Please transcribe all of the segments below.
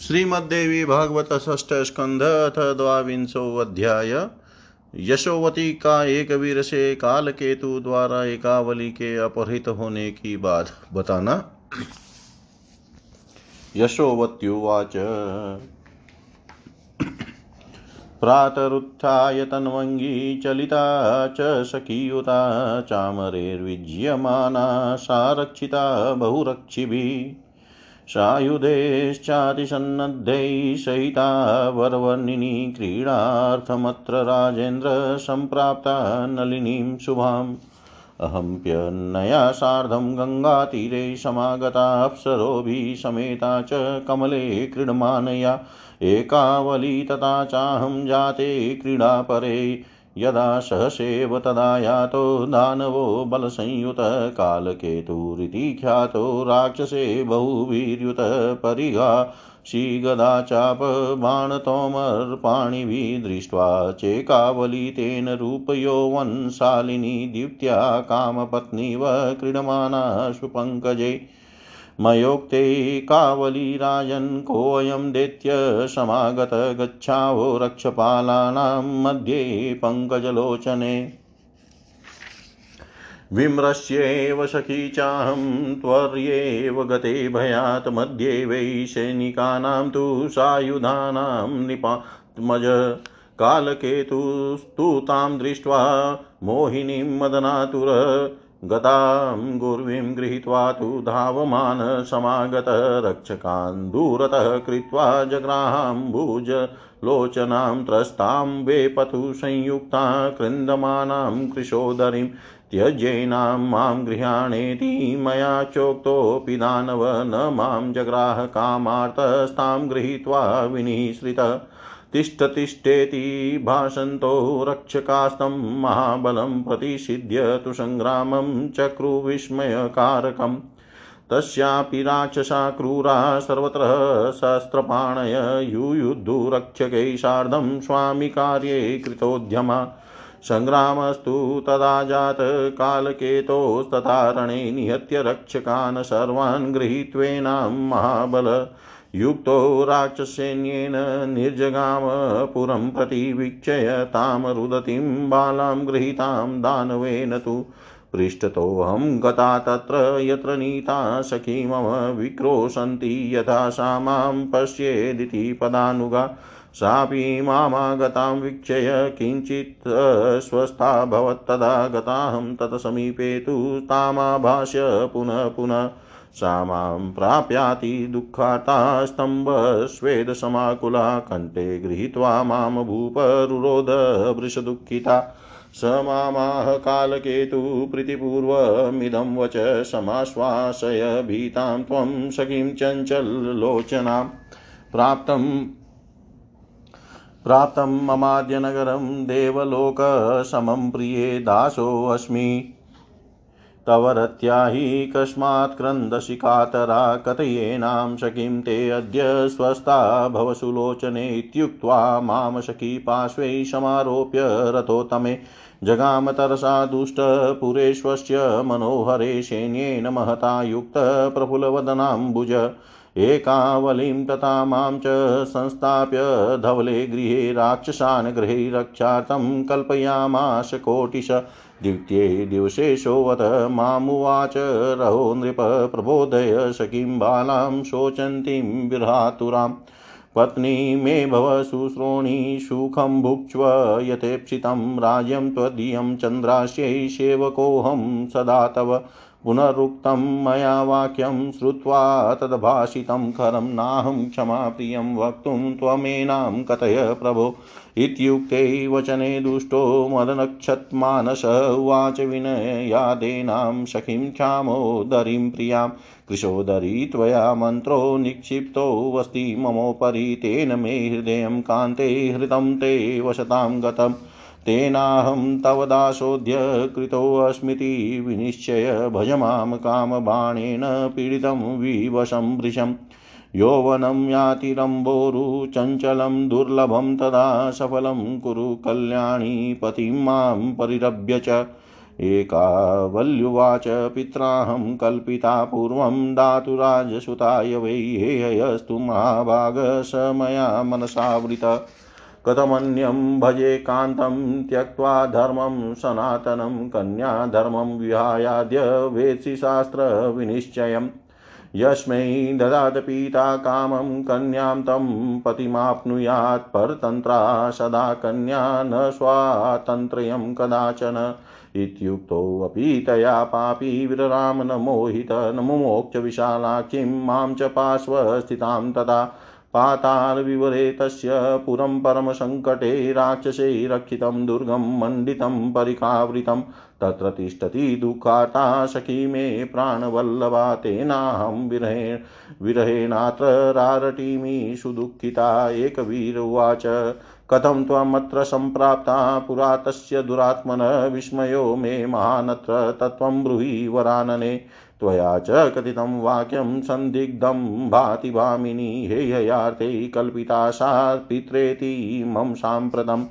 श्रीमद्देवी भागवत षष्ठ स्कंध अथ द्वांशो अध्याय यशोवती का एक वीर से काल केतु द्वारा एकावली के अपहृत होने की बात। बताना। यशोवत्युवाच। प्रातरुत्थाय तन्वङ्गी चलिता च सखीयुता चामरेर्विज्यमाना सारक्षिता बहुरक्षिभिः। सायुधेश्चातिसन्नद्धैः सहिता वरवर्णिनी क्रीडार्थमत्र राजेन्द्र सम्प्राप्ता नलिनीं शुभाम् अहम्प्यन्नया सार्धं गङ्गातीरे समागता अप्सरोभिः समेता च कमले क्रीडमानया। एकावली तथा चाहं जाते क्रीडापरे। यदा सहसेव तदा यातो दानवो बलसंयुतकालकेतुरिति ख्यातो राक्षसे बहुवीर्युत परिगा श्रीगदा चापबाणतोमर्पाणिभिः दृष्ट्वा चेकावली तेन रूपयौवनशालिनी दीप्त्या कामपत्नीव क्रीडमाना सुपङ्कजे मयोक्ते कावली राजन् कोऽयं दैत्य समागत गच्छावो रक्षपालानां मध्ये पङ्कजलोचने। विम्रस्येव सखी चाहं, त्वर्येव गते भयात् मध्ये वै सैनिकानां तु सायुधानां निपात्मज। कालकेतुस्तु तां दृष्ट्वा मोहिनीं मदनातुर गतां गुर्वीं गृहीत्वा तु धावमान समागत रक्षकान् दूरतः कृत्वा जग्राहाम्बुज लोचनां त्रस्तां वेपतु संयुक्ता कृन्दमानां कृशोदरीं त्यज्यैनां माँ गृहाणेति मया चोक्तोऽपि दानव न माँ जग्राह कामार्तस्तां गृहीत्वा विनिश्रितः तिष्ठतिष्ठेति भाषन्तो रक्षकास्तं महाबलं प्रतिषिध्य तु सङ्ग्रामं चक्रुविस्मयकारकम्। तस्यापि राक्षसा क्रूरा सर्वत्र शस्त्रपाणय युयुद्धुरक्षकैः सार्धं स्वामिकार्ये कृतोद्यमा। सङ्ग्रामस्तु तदा जात कालकेतोस्तथा रणे निहत्य रक्षकान् सर्वान् गृहीत्वेनां महाबल। युक्तो राक्षसैन्येन निर्जगाम पुरं प्रति वीक्षय तां रुदतीं बालां गृहीतां दानवेन तु पृष्ठतोऽहं गता तत्र यत्र नीता सखी मम विक्रोशन्ति यथा सा माँ पश्येदिति पदानुगा। सापि मामागतां वीक्षय किञ्चित् स्वस्था भवत्तदा गताहं तत्समीपे तु तामाभाष्य पुनः पुनः सा माँ प्राप्याति दुःखार्ता स्तम्भस्वेदसमाकुला कण्ठे गृहीत्वा माँ भूपरुरोध वृषदुःखिता। स मामाह कालकेतु प्रीतिपूर्वमिदं वच समाश्वासय भीतां त्वं सखीं चञ्चल्लोचनां प्राप्तं प्राप्तं ममाद्यनगरं देवलोकसमं प्रिये दासोऽस्मि तव रत्या हि कस्मात् क्रन्दसि कातरा कथयेनां सखीं ते अद्य स्वस्था भव सुलोचने इत्युक्त्वा माँ सखी पार्श्वे समारोप्य रथोत्तमे जगाम तरसा दुष्टपुरेश्वस्य मनोहरे सैन्येन महता युक्तप्रफुल्लवदनाम्बुज एकावलीं तथा माँ च संस्थाप्य धवले गृहे राक्षसान् गृहे रक्षार्थं कल्पयामाश कोटिश द्वितीये दिवसे सोवत मामुवाच रहो नृप प्रबोधय सखीं बालां शोचन्तीं विरातुरां पत्नी मे भव शुश्रोणी सुखं भुक्ष्व यथेप्सितं राज्यं त्वदीयं चन्द्रास्यै सेवकोऽहं सदा तव। पुनरुक्तं मया वाक्यं श्रुत्वा तद्भाषितं खरं नाहं क्षमाप्रियं वक्तुं त्वमेनां कथय प्रभो। इत्युक्ते वचने दुष्टो मदनक्षत्मानस उवाच विनयादेनां सखीं क्षामोदरीं प्रियाँ। कृशोदरी त्वया मन्त्रो निक्षिप्तोऽस्ति ममोपरि तेन मे हृदयं कान्ते हृतं ते वसतां गतम्। तेनाहं तव दासोऽद्य कृतोऽस्मीति विनिश्चय भज माँ कामबाणेन पीडितं विवशं वृशम् यौवनं चञ्चलं दुर्लभं तदा सफलं कुरु कल्याणी पतिं माँ परिरभ्य च। एकावल्युवाच पित्राहं कल्पिता पूर्वं दातुराजसुताय वै हेयस्तु महाभाग स मया मनसावृत कथमन्यं भजेकान्तं त्यक्त्वा धर्मं सनातनं कन्याधर्मं विहायाद्य वेत्सि शास्त्रविनिश्चयम् यस्मै ददात पिता कामं कन्यां तं पतिमाप्नुयात् परतन्त्रा सदा कन्या न स्वातन्त्र्यं कदाचन। इत्युक्तोऽपि तया पापी विरराम न मोहित न मुमोक्षविशालाक्षीं माँ च पार्श्वस्थितां तदा पातालविवरे तस्य पुरं परमसङ्कटे राक्षसै रक्षितं दुर्गं मण्डितं परिकावृतं तत्र तिष्ठति दुःखार्ता सखी मे प्राणवल्लभा तेनाहं विरहेण, विरहेणात्र रारटीमि सुदुःखिता एकवीर उवाच, कथं त्वमत्र सम्प्राप्ता पुरा तस्य दुरात्मन विस्मयो मे महानत्र तत्त्वं ब्रूहि वरानने त्वया च कथितं वाक्यं सन्दिग्धं भाति भामिनी हेययार्थे कल्पिता सा पित्रेति मम साम्प्रतम्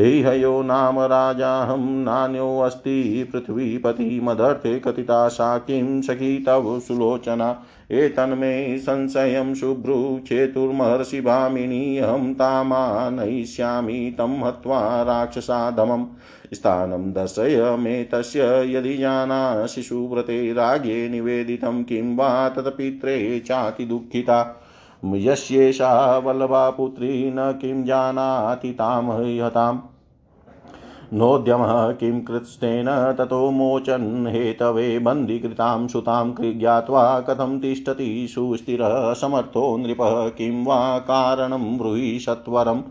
हेहयो नाम राजाहं नान्योऽस्ति पृथ्वीपति, मदर्थे कथिता सा किं सखी, तव सुलोचना। एतन्मे संशयं शुभ्रु, चेतुर्महर्षि भामिनी, अहं तामानयिष्यामि, तं हत्वा राक्षसाधमम् स्थानं दर्शय मे तस्य यदि जानासि सुव्रते राज्ञे निवेदितं किं वा तत्पित्रे चाति दुःखिता। यस्येषा वल्लभा पुत्री न किं जानाति तां हताम् नोद्यमः किं कृत्स्तेन ततो मोचन् हेतवे बन्दीकृतां सुतां ज्ञात्वा कथं तिष्ठति सुस्थिरः समर्थो नृपः किं वा कारणं ब्रूहि सत्वरम्।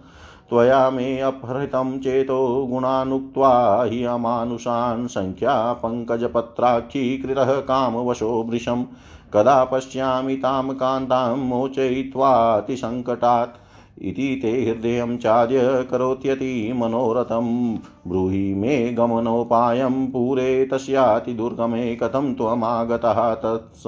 त्वया मे अपहृतं चेतो गुणानुक्त्वा हि अमानुषान् सङ्ख्या पङ्कजपत्राक्षीकृतः कामवशो भृशम् कदा पश्यामि तां कान्तां मोचयित्वातिसङ्कटात् इति ते हृदयं चार्य करोत्यति मनोरथं ब्रूहि मे गमनोपायं पूरे तस्यातिदुर्गमे कथं त्वमागतः तत्स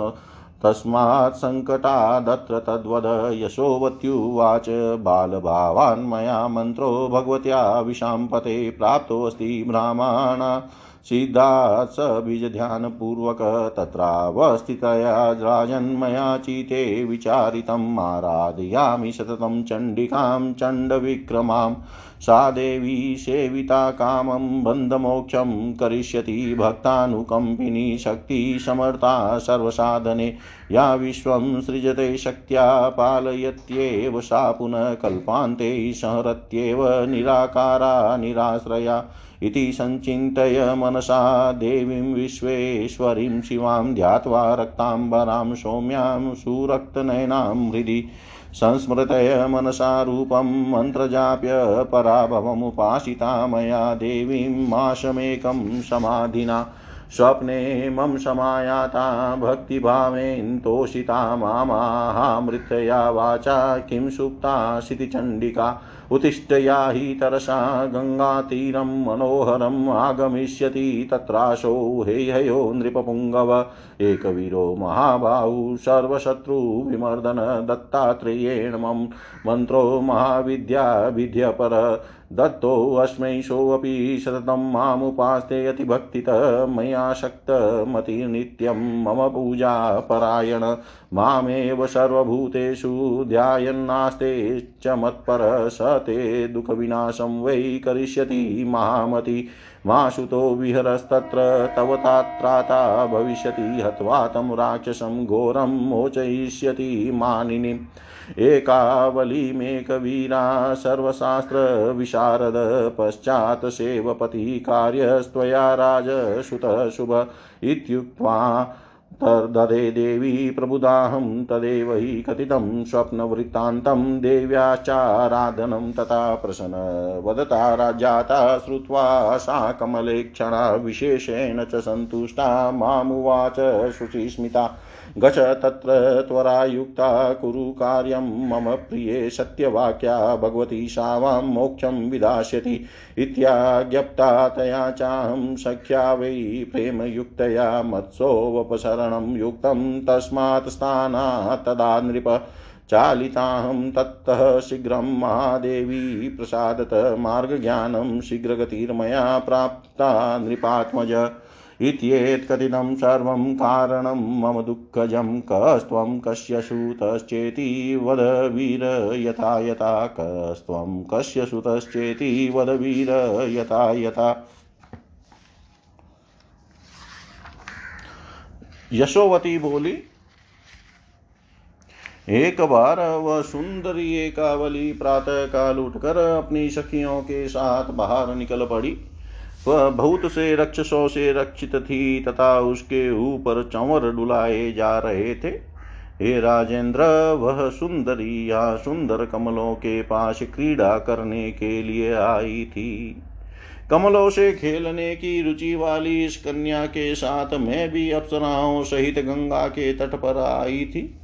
तस्मात् सङ्कटादत्र तद्वद यशोवत्युवाच बालभावान् मया मन्त्रो भगवत्या विशाम्पते प्राप्तोऽस्ति ब्राह्मणा। सिद्धात् स बीजध्यानपूर्वक तत्रावस्थितया राजन्मया चिते विचारितम् आराधयामि सततं चण्डिकां चण्डविक्रमां सा देवी सेविता कामं बन्धमोक्षं करिष्यति भक्तानुकम्पिनी शक्तिसमर्था सर्वसाधने। या विश्वं सृजते शक्त्या पालयत्येव सा पुनः कल्पान्ते संहरत्येव निराकारा निराश्रया। इति सञ्चिन्तय मनसा देवीं विश्वेश्वरीं शिवां ध्यात्वा रक्ताम्बरां सौम्यां सुरक्तनयनां हृदि संस्मृतय मनसा रूपं मन्त्रजाप्य पराभवमुपासिता मया देवीं माशमेकं समाधिना। स्वप्ने मम समायाता भक्तिभावेन्तोषिता मामाहामृतया वाचा किं सुप्ता शितिचण्डिका उत्तिष्ठया हि तरसा गङ्गातीरं मनोहरम् आगमिष्यति तत्राशो हेहयो नृपपुङ्गव। एकवीरो महाबाहु सर्वशत्रुविमर्दन दत्तात्रेयेण मम मन्त्रो महाविद्या विद्यपर। दत्तोऽस्मै सोऽपि सततं मामुपास्ते अतिभक्तितः मया शक्तमतिर्नित्यं मम पूजापरायण। मामेव सर्वभूतेषु ध्यायन्नास्ते च मत्पर स ते दुःखविनाशं वै करिष्यति महामति माशुतो विहरस्तत्र तव तात्राता भविष्यति हत्वा तं राक्षसं घोरं मोचयिष्यति मानिनीम् एकावलीमेकवीरा सर्वशास्त्रविशारद, पश्चात् सेवपति कार्यस्त्वया राजसुतः शुभ इत्युक्त्वा तर्दधे देवी प्रबुदाहं तदेव हि कथितं स्वप्नवृत्तान्तं देव्याश्चाराधनं तथा प्रसन्न वदता राज्याता श्रुत्वा सा कमलेक्षणा विशेषेण च सन्तुष्टा मामुवाच शुचिस्मिता। गच तत्र त्वरायुक्ता कुरु कार्यं मम प्रिये सत्यवाक्या भगवती सा वां मोक्षं विधास्यति इत्याज्ञप्ता तया चाहं सख्या वै प्रेमयुक्तया मत्सोपसरणं युक्तं तस्मात् स्थानात् तदा नृप चालिताहं तत्तः शीघ्रं महादेवी प्रसादत मार्गज्ञानं शीघ्रगतिर्मया प्राप्ता नृपात्मज इत्येत्कथितं सर्वं कारणं मम दुःखजं कस्त्वं कस्य सुतश्चेति वद वीर यथा यथा कस्त्वं कस्य सुतश्चेति वद वीर यथा यथा यशोवती बोली एक बार वह सुंदरी एकावली प्रातः काल उठकर अपनी सखियों के साथ बाहर निकल पड़ी। वह बहुत से रक्षसों से रक्षित थी, तथा उसके ऊपर चंवर डुलाए जा रहे थे। हे राजेंद्र, वह सुंदरी या सुंदर कमलों के पास क्रीड़ा करने के लिए आई थी। कमलों से खेलने की रुचि वाली इस कन्या के साथ मैं भी अप्सराओं सहित गंगा के तट पर आई थी।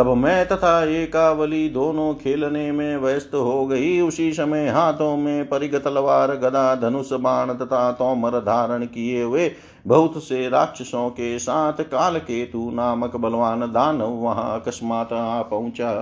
तब मैं तथा एकावली दोनों खेलने में व्यस्त हो गई। उसी समय हाथों में परिग तलवार गदा धनुष बाण तथा तोमर धारण किए हुए बहुत से राक्षसों के साथ काल केतु नामक बलवान दानव वहाँ अकस्मात आ पहुँचा।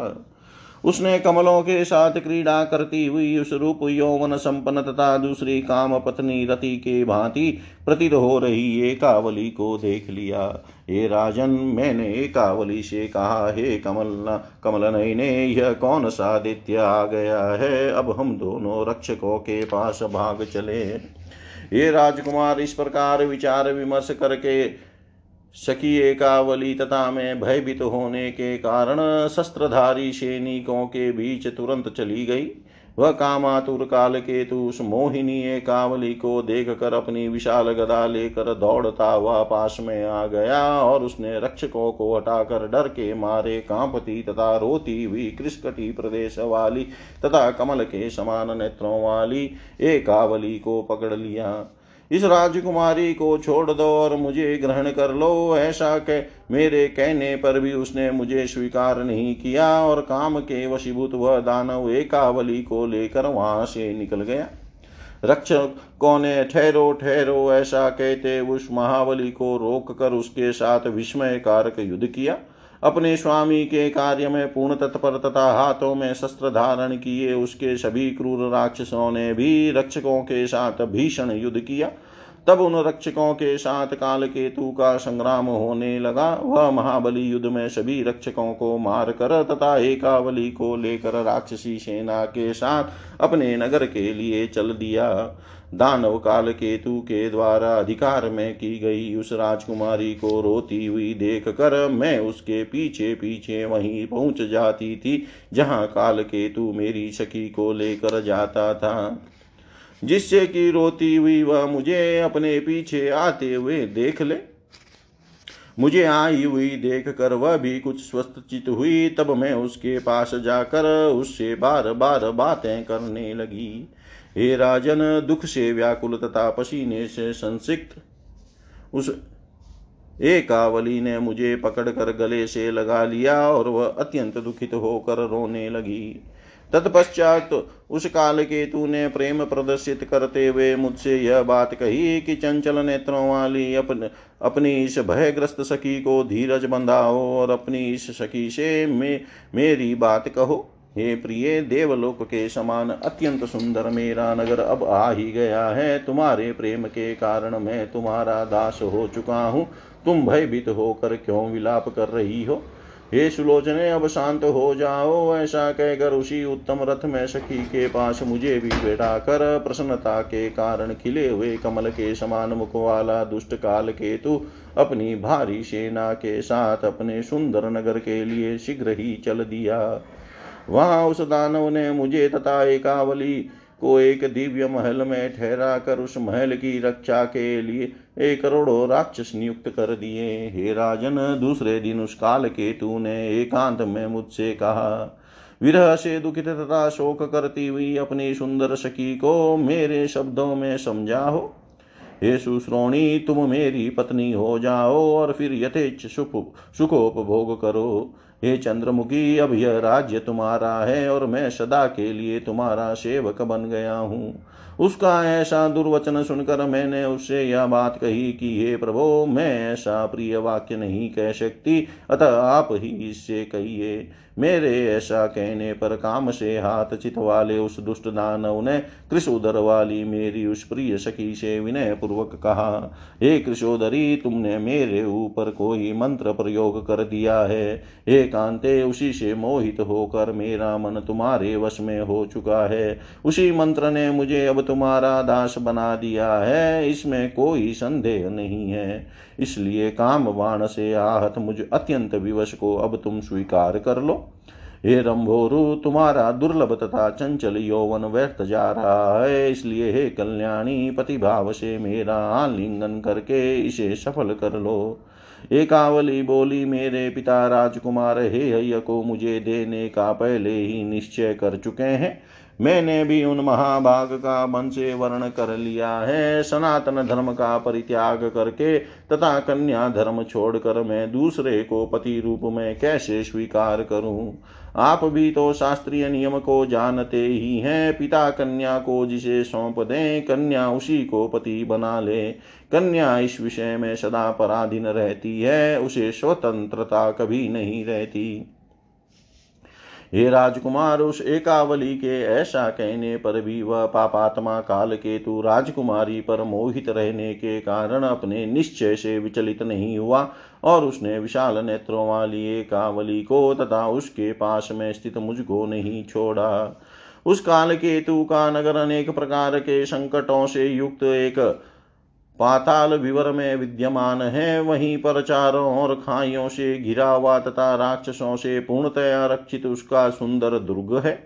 उसने कमलों के साथ क्रीड़ा करती हुई उस रूप यौवन संपन्न तथा दूसरी काम पत्नी रति के भांति प्रतीत हो रही एकावली को देख लिया। हे राजन, मैंने एकावली से कहा, हे कमल कमल नयने, यह कौन सा दित्य आ गया है? अब हम दोनों रक्षकों के पास भाग चले। ये राजकुमार, इस प्रकार विचार विमर्श करके सखी एकावली तथा में भयभीत होने के कारण शस्त्रधारी सैनिकों के बीच तुरंत चली गई। वह कामातुर काल के तु उस मोहिनी एकावली को देख कर अपनी विशाल गदा लेकर दौड़ता हुआ पास में आ गया और उसने रक्षकों को हटाकर डर के मारे कांपती तथा रोती हुई कृष्कटी प्रदेश वाली तथा कमल के समान नेत्रों वाली एकावली को पकड़ लिया। इस राजकुमारी को छोड़ दो और मुझे ग्रहण कर लो, ऐसा कह, मेरे कहने पर भी उसने मुझे स्वीकार नहीं किया और काम के वशीभूत वह दानव एकावली को लेकर वहाँ से निकल गया। रक्षकों ने ठहरो ठहरो, ऐसा कहते उस महावली को रोक कर उसके साथ विस्मय कारक युद्ध किया। अपने स्वामी के कार्य में पूर्ण तत्पर तथा हाथों में शस्त्र धारण किए, उसके सभी क्रूर राक्षसों ने भी रक्षकों के साथ भीषण युद्ध किया। तब उन रक्षकों के साथ काल केतु का संग्राम होने लगा। वह महाबली युद्ध में सभी रक्षकों को मार कर तथा एकावली को लेकर राक्षसी सेना के साथ अपने नगर के लिए चल दिया। दानव काल केतु के द्वारा अधिकार में की गई। उस राजकुमारी को रोती हुई देख कर मैं उसके पीछे पीछे वहीं पहुँच जाती थी, जहाँ काल केतु मेरी सखी को लेकर जाता था। जिससे कि रोती हुई वह मुझे अपने पीछे आते हुए देख ले। मुझे आई हुई देख कर वह भी कुछ स्वस्थ चित हुई। तब मैं उसके पास जाकर उससे बार बार बातें करने लगी। हे राजन दुख से व्याकुल तथा पसीने से संसिक्त। उस एकावली ने मुझे पकड़कर गले से लगा लिया और वह अत्यंत दुखित होकर रोने लगी। तत्पश्चात उस काल केतु ने प्रेम प्रदर्शित करते हुए मुझसे यह बात कही कि चंचल नेत्रों वाली अपन अपनी इस भयग्रस्त सखी को धीरज बंधाओ और अपनी इस सखी से मे, मेरी बात कहो। हे प्रिय देवलोक के समान अत्यंत सुंदर मेरा नगर अब आ ही गया है। तुम्हारे प्रेम के कारण मैं तुम्हारा दास हो चुका हूँ। तुम भयभीत होकर क्यों विलाप कर रही हो? हे सुलोचने, अब शांत हो जाओ। ऐसा कहकर उसी उत्तम रथ में सखी के पास मुझे भी बैठा कर प्रसन्नता के कारण खिले हुए कमल के समान मुख वाला दुष्ट काल केतु अपनी भारी सेना के साथ अपने सुंदर नगर के लिए शीघ्र ही चल दिया। वहाँ उस दानव ने मुझे तथा एकावली को एक दिव्य महल में ठहरा कर उस महल की रक्षा के लिए एक करोड़ों राक्षस नियुक्त कर दिए। हे राजन, दूसरे दिन उस काल केतु ने एकांत में मुझसे कहा, विरह से दुखित तथा शोक करती हुई अपनी सुंदर सखी को मेरे शब्दों में समझाओ। हे सुश्रोणी, तुम मेरी पत्नी हो जाओ और फिर यथेच सुखोपभोग करो। हे चंद्रमुखी, अब यह राज्य तुम्हारा है और मैं सदा के लिए तुम्हारा सेवक बन गया हूँ। उसका ऐसा दुर्वचन सुनकर मैंने उससे यह बात कही कि, हे प्रभो, मैं ऐसा प्रिय वाक्य नहीं कह सकती, अतः आप ही इससे कहिए। मेरे ऐसा कहने पर काम से हाथ चित वाले उस दुष्ट दानव ने कृषोदर वाली मेरी उस प्रिय सखी से विनय पूर्वक कहा, हे कृषोदरी तुमने मेरे ऊपर कोई मंत्र प्रयोग कर दिया है। हे कांते उसी से मोहित होकर मेरा मन तुम्हारे वश में हो चुका है। उसी मंत्र ने मुझे अब तुम्हारा दास बना दिया है। इसमें कोई संदेह नहीं है। इसलिए काम बाण से आहत मुझ अत्यंत विवश को अब तुम स्वीकार कर लो। हे रंभोरु, तुम्हारा दुर्लभ तथा चंचल यौवन व्यर्थ जा रहा है, इसलिए हे कल्याणी पतिभाव से मेरा आलिंगन करके इसे सफल कर लो। एकावली बोली, मेरे पिता राजकुमार, हे हय्य को मुझे देने का पहले ही निश्चय कर चुके हैं। मैंने भी उन महाभाग का मन से वर्ण कर लिया है। सनातन धर्म का परित्याग करके तथा कन्या धर्म छोड़कर मैं दूसरे को पति रूप में कैसे स्वीकार करूँ? आप भी तो शास्त्रीय नियम को जानते ही हैं। पिता कन्या को जिसे सौंप दें, कन्या उसी को पति बना ले। कन्या इस विषय में सदा पराधीन रहती है, उसे स्वतंत्रता कभी नहीं रहती। हे राजकुमार, उस एकावली के ऐसा कहने पर भी वह पापात्मा काल केतु राजकुमारी पर मोहित रहने के कारण अपने निश्चय से विचलित नहीं हुआ और उसने विशाल नेत्रों वाली एकावली को तथा उसके पास में स्थित मुझको नहीं छोड़ा। उस काल केतु का नगर अनेक प्रकार के संकटों से युक्त एक पाताल विवर में विद्यमान है, वहीं पर चारों ओर खाइयों से घिरा हुआ तथा राक्षसों से पूर्णतया रक्षित उसका सुंदर दुर्ग है।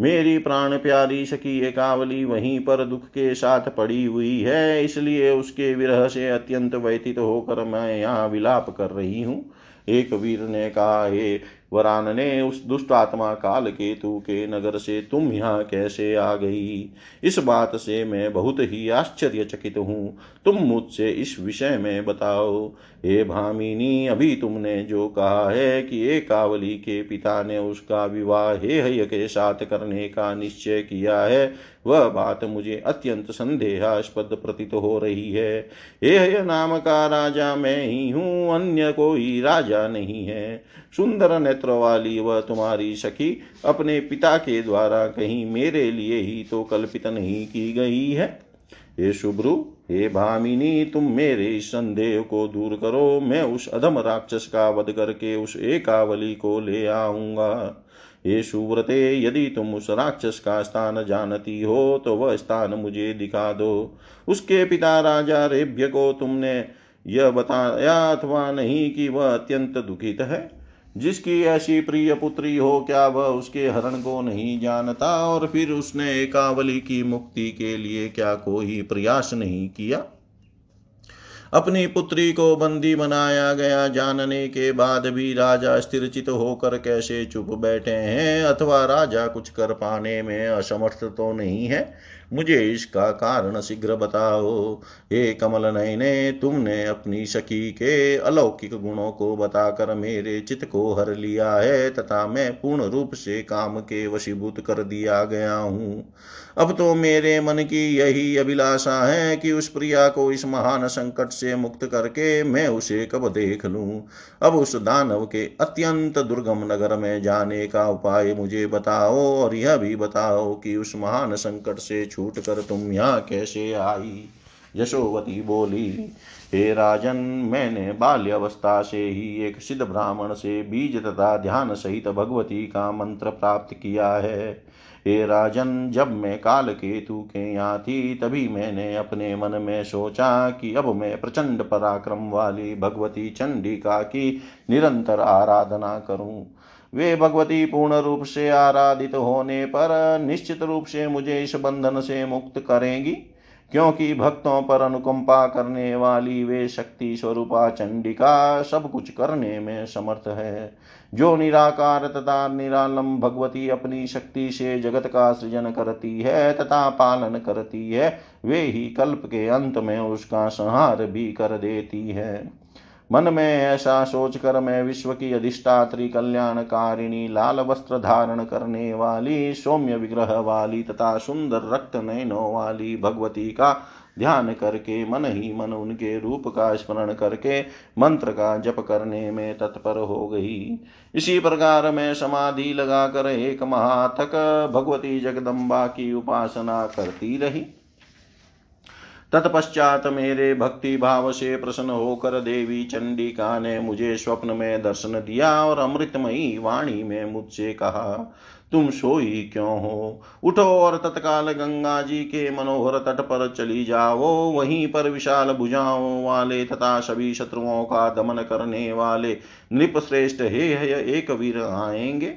मेरी प्राण प्यारी सखी एकावली वहीं पर दुख के साथ पड़ी हुई है, इसलिए उसके विरह से अत्यंत व्यतीत होकर मैं यहाँ विलाप कर रही हूँ। एक वीर ने कहा, हे वरान ने उस दुष्ट आत्मा काल केतु के नगर से तुम यहाँ कैसे आ गई? इस बात से मैं बहुत ही आश्चर्यचकित हूँ। तुम मुझसे इस विषय में बताओ। हे भामिनी, अभी तुमने जो कहा है कि एक कावली के पिता ने उसका विवाह हे हय के साथ करने का निश्चय किया है, वह बात मुझे अत्यंत संदेहास्पद प्रतीत हो रही है। हे हय नाम का राजा मैं ही हूँ, अन्य कोई राजा नहीं है। सुंदर नेत्र वाली वह तुम्हारी सखी अपने पिता के द्वारा कहीं मेरे लिए ही तो कल्पित नहीं की गई है। हे शुभ्रु हे भामिनी, तुम मेरे संदेह को दूर करो। मैं उस अधम राक्षस का वध करके उस एकावली को ले आऊँगा। हे सुव्रते, यदि तुम उस राक्षस का स्थान जानती हो तो वह स्थान मुझे दिखा दो। उसके पिता राजा रेभ्य को तुमने यह बताया अथवा नहीं कि वह अत्यंत दुखित है। जिसकी ऐसी प्रिय पुत्री हो, क्या वह उसके हरण को नहीं जानता? और फिर उसने एकावली की मुक्ति के लिए क्या कोई प्रयास नहीं किया? अपनी पुत्री को बंदी बनाया गया जानने के बाद भी राजा स्थिरचित होकर कैसे चुप बैठे हैं? अथवा राजा कुछ कर पाने में असमर्थ तो नहीं है? मुझे इसका कारण शीघ्र बताओ। हे कमल नयने, तुमने अपनी सखी के अलौकिक गुणों को बताकर मेरे चित्त को हर लिया है तथा मैं पूर्ण रूप से काम के वशीभूत कर दिया गया हूँ। अब तो मेरे मन की यही अभिलाषा है कि उस प्रिया को इस महान संकट से मुक्त करके मैं उसे कब देख लूँ। अब उस दानव के अत्यंत दुर्गम नगर में जाने का उपाय मुझे बताओ और यह भी बताओ कि उस महान संकट से छूट कर तुम यहाँ कैसे आई? यशोवती बोली, हे राजन, मैंने बाल्यवस्था से ही एक सिद्ध ब्राह्मण से बीज तथा ध्यान सहित भगवती का मंत्र प्राप्त किया है। हे राजन, जब मैं काल केतु के यहाँ थी, तभी मैंने अपने मन में सोचा कि अब मैं प्रचंड पराक्रम वाली भगवती चंडिका की निरंतर आराधना करूँ। वे भगवती पूर्ण रूप से आराधित होने पर निश्चित रूप से मुझे इस बंधन से मुक्त करेंगी, क्योंकि भक्तों पर अनुकंपा करने वाली वे शक्ति स्वरूपा चंडिका सब कुछ करने में समर्थ है। जो निराकार तथा निरालम भगवती अपनी शक्ति से जगत का सृजन करती है तथा पालन करती है, वे ही कल्प के अंत में उसका संहार भी कर देती है। मन में ऐसा सोचकर मैं विश्व की अधिष्ठात्री कल्याणकारिणी लाल वस्त्र धारण करने वाली सौम्य विग्रह वाली तथा सुंदर रक्त नयनों वाली भगवती का ध्यान करके मन ही मन उनके रूप का स्मरण करके मंत्र का जप करने में तत्पर हो गई। इसी प्रकार मैं समाधि लगाकर एक महाथक भगवती जगदम्बा की उपासना करती रही। तत्पश्चात मेरे भक्ति भाव से प्रसन्न होकर देवी चंडिका ने मुझे स्वप्न में दर्शन दिया और अमृतमयी वाणी में मुझसे कहा तुम सोई क्यों हो? उठो और तत्काल गंगा जी के मनोहर तट पर चली जाओ। वहीं पर विशाल भुजाओं वाले तथा सभी शत्रुओं का दमन करने वाले नृप श्रेष्ठ हे एक वीर आएँगे।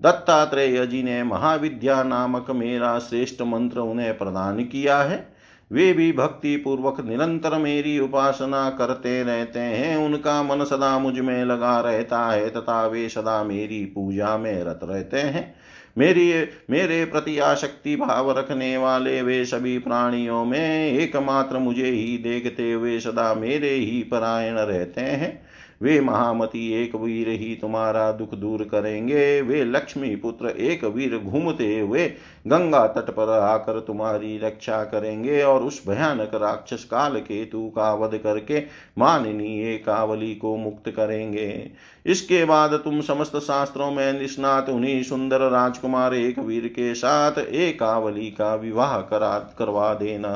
दत्तात्रेय जी ने महाविद्या नामक मेरा श्रेष्ठ मंत्र उन्हें प्रदान किया है। वे भी भक्ति पूर्वक निरंतर मेरी उपासना करते रहते हैं। उनका मन सदा मुझमें लगा रहता है तथा वे सदा मेरी पूजा में रत रहते हैं। मेरी, मेरे प्रति आशक्ति भाव रखने वाले वे सभी प्राणियों में एकमात्र मुझे ही देखते हुए सदा मेरे ही परायण रहते हैं। वे महामती एक वीर ही तुम्हारा दुख दूर करेंगे। वे लक्ष्मी पुत्र एक वीर घूमते हुए गंगा तट पर आकर तुम्हारी रक्षा करेंगे और उस भयानक राक्षस काल केतु का वध करके माननीय कावली को मुक्त करेंगे। इसके बाद तुम समस्त शास्त्रों में निष्णात उन्हीं सुंदर राजकुमार एक वीर के साथ एकावली का विवाह करा, करवा देना।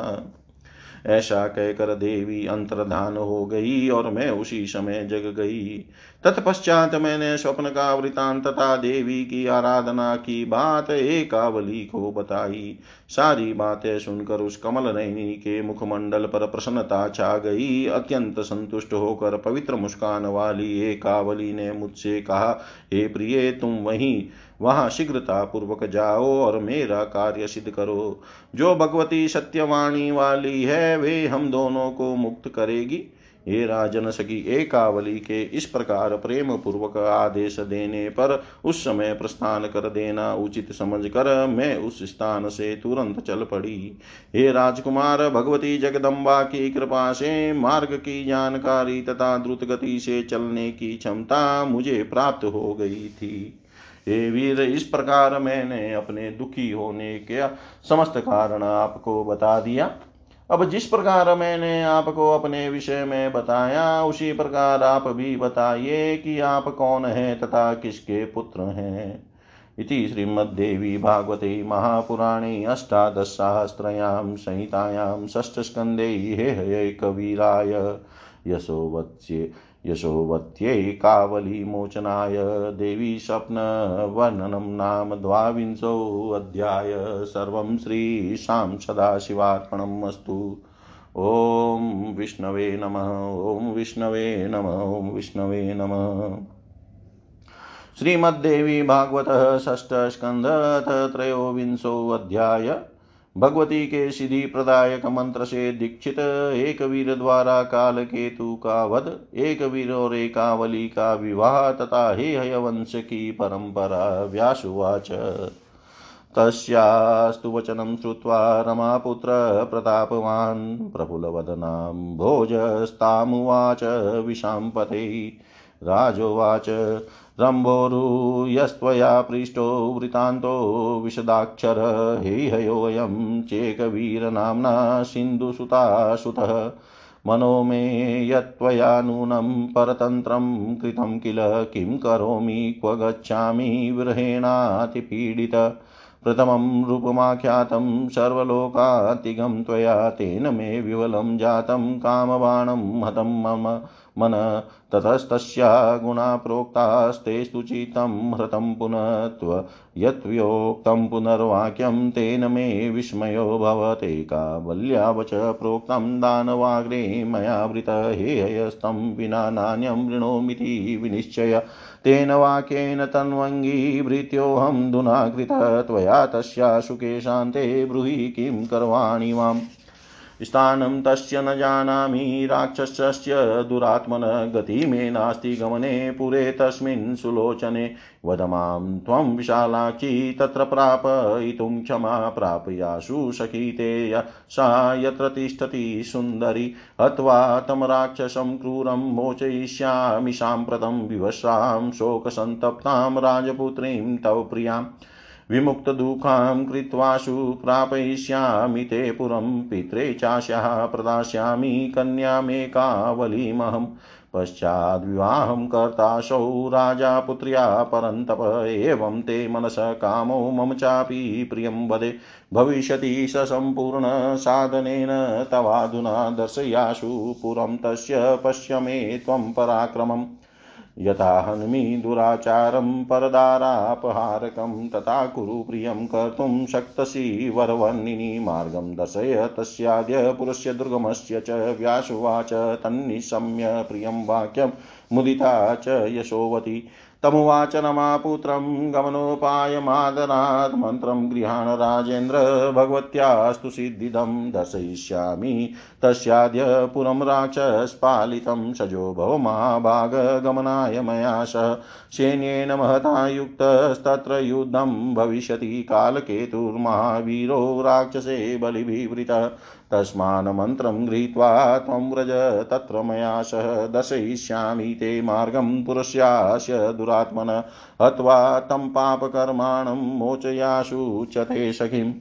ऐसा कहकर देवी अंतर्धान हो गई और मैं उसी समय जग गई। तत्पश्चात मैंने स्वप्न का वृतांत तथा देवी की आराधना की बात एकावली को बताई। सारी बातें सुनकर उस कमल नैनी के मुखमंडल पर प्रसन्नता छा गई। अत्यंत संतुष्ट होकर पवित्र मुस्कान वाली एकावली ने मुझसे कहा, हे प्रिय, तुम वहीं, वहाँ शीघ्रता पूर्वक जाओ और मेरा कार्य सिद्ध करो। जो भगवती सत्यवाणी वाली है, वे हम दोनों को मुक्त करेगी। हे राजन सकी एकावली के इस प्रकार प्रेम पूर्वक आदेश देने पर उस समय प्रस्थान कर देना उचित समझकर मैं उस स्थान से तुरंत चल पड़ी। हे राजकुमार, भगवती जगदम्बा की कृपा से मार्ग की जानकारी तथा द्रुत गति से चलने की क्षमता मुझे प्राप्त हो गई थी। हे वीर, इस प्रकार मैंने अपने दुखी होने के समस्त कारण आपको बता दिया। अब जिस प्रकार मैंने आपको अपने विषय में बताया, उसी प्रकार आप भी बताइए कि आप कौन हैं तथा किसके पुत्र हैं। इति श्रीमद्देवी भागवते महापुराणे अष्टादशसहस्रयां संहितायां षष्ठस्कन्धे यशो यशोवत्स्ये। यशोवत्यै कावलीमोचनाय देवी स्वप्नवर्णनं नाम द्वाविंशोऽध्याय सर्वं श्रीशां सदाशिवार्पणम् अस्तु। ॐ विष्णवे नमः, ॐ विष्णवे नमः, ॐ विष्णवे नमः। श्रीमद्देवी भागवतः षष्ठस्कन्धथ त्रयोविंशोऽध्याय भगवती के सिद्धि प्रदायक मंत्र से दीक्षित, एक वीर द्वारा काल केतु का वध, एक वीर और एकावली का विवाह तथा हे हयवंश की परंपरा व्यासुवाच। तस्यास्तु वचनं श्रुत्वा रमापुत्र प्रतापवान्, प्रफुल्लवदनां भोजस्तामुवाच विशाम्पते। राजोवाच। रम्भोरुयस्त्वया पृष्टो वृतान्तो विशदाक्षर। हेहयोऽयं चेकवीरनाम्ना सिन्धुसुतासुतः। मनो मे यत्त्वया नूनं परतन्त्रं कृतं किल? किं करोमि? क्व गच्छामि? विरहेणातिपीडित। प्रथमं रूपमाख्यातं सर्वलोकातिगं त्वया तेन मे विवलं जातं कामबाणं हतं मम मन ततस्तस्या गुणा प्रोक्तास्तेस्तु चितं हृतं पुनः त्व यत्व्योक्तं पुनर्वाक्यं तेन मे विस्मयो भवते कावल्यावच प्रोक्तं दानवाग्रे मया वृत हेयस्तं विना नान्यं वृणोमिति विनिश्चय। तेन वाक्येन तन्वङ्गीभृत्योऽहं धुना कृतः त्वया तस्या सुखे शान्ते ब्रूहि किं करवाणि माम्। स्थानं तस्य न जानामि राक्षसस्य दुरात्मन गति मे नास्ति गमने पुरे तस्मिन् सुलोचने। वद माँ त्वं विशालाक्षी तत्र प्रापयितुं क्षमा प्रापयाशु सखीते सा यत्र तिष्ठति सुन्दरी। हत्वा तं राक्षसं क्रूरं मोचयिष्यामि। साम्प्रतं विवशां शोकसन्तप्तां राजपुत्रीं तव प्रियाम्। विमुक्तदुःखां कृत्वाशु प्रापयिष्यामि ते पुरं, पित्रे चास्याः प्रदास्यामि कन्यामेकावलीमहम् पश्चाद्विवाहं कर्ताशौ राजा पुत्र्या परन्तप एवं ते मनसः कामो मम चापि प्रियं वदे। भविष्यति स सम्पूर्णसाधनेन तवाधुना दर्शयाशु पुरं तस्य पश्य मे त्वं पराक्रमम्। यथा हन्मि दुराचारं परदारापहारकं तथा कुरु प्रियं कर्तुं शक्तसि वरवर्णिनि मार्गं दर्शय तस्याद्य पुरस्य दुर्गमस्य च व्यासुवाच तन्निशम्य प्रियं वाक्यं मुदिता च यशोवती। तमुवाच रमापुत्रं गमनोपायमादरात् मन्त्रं गृहाण राजेन्द्र भगवत्यास्तु सिद्धिदं दर्शयिष्यामि। तस्याद्य पुरं सजो भव महाभागगमनाय मया सह सैन्येन महता युक्तस्तत्र युद्धं भविष्यति कालकेतुर्महावीरो राक्षसे बलिभिवृतः। तस्मान् मन्त्रं गृहीत्वा त्वं व्रज, तत्र मया सह दर्शयिष्यामि ते मार्गं पुरुष्यास्य दुरात्मन, हत्वा तं पापकर्माणं मोचयाशु च ते सखिम्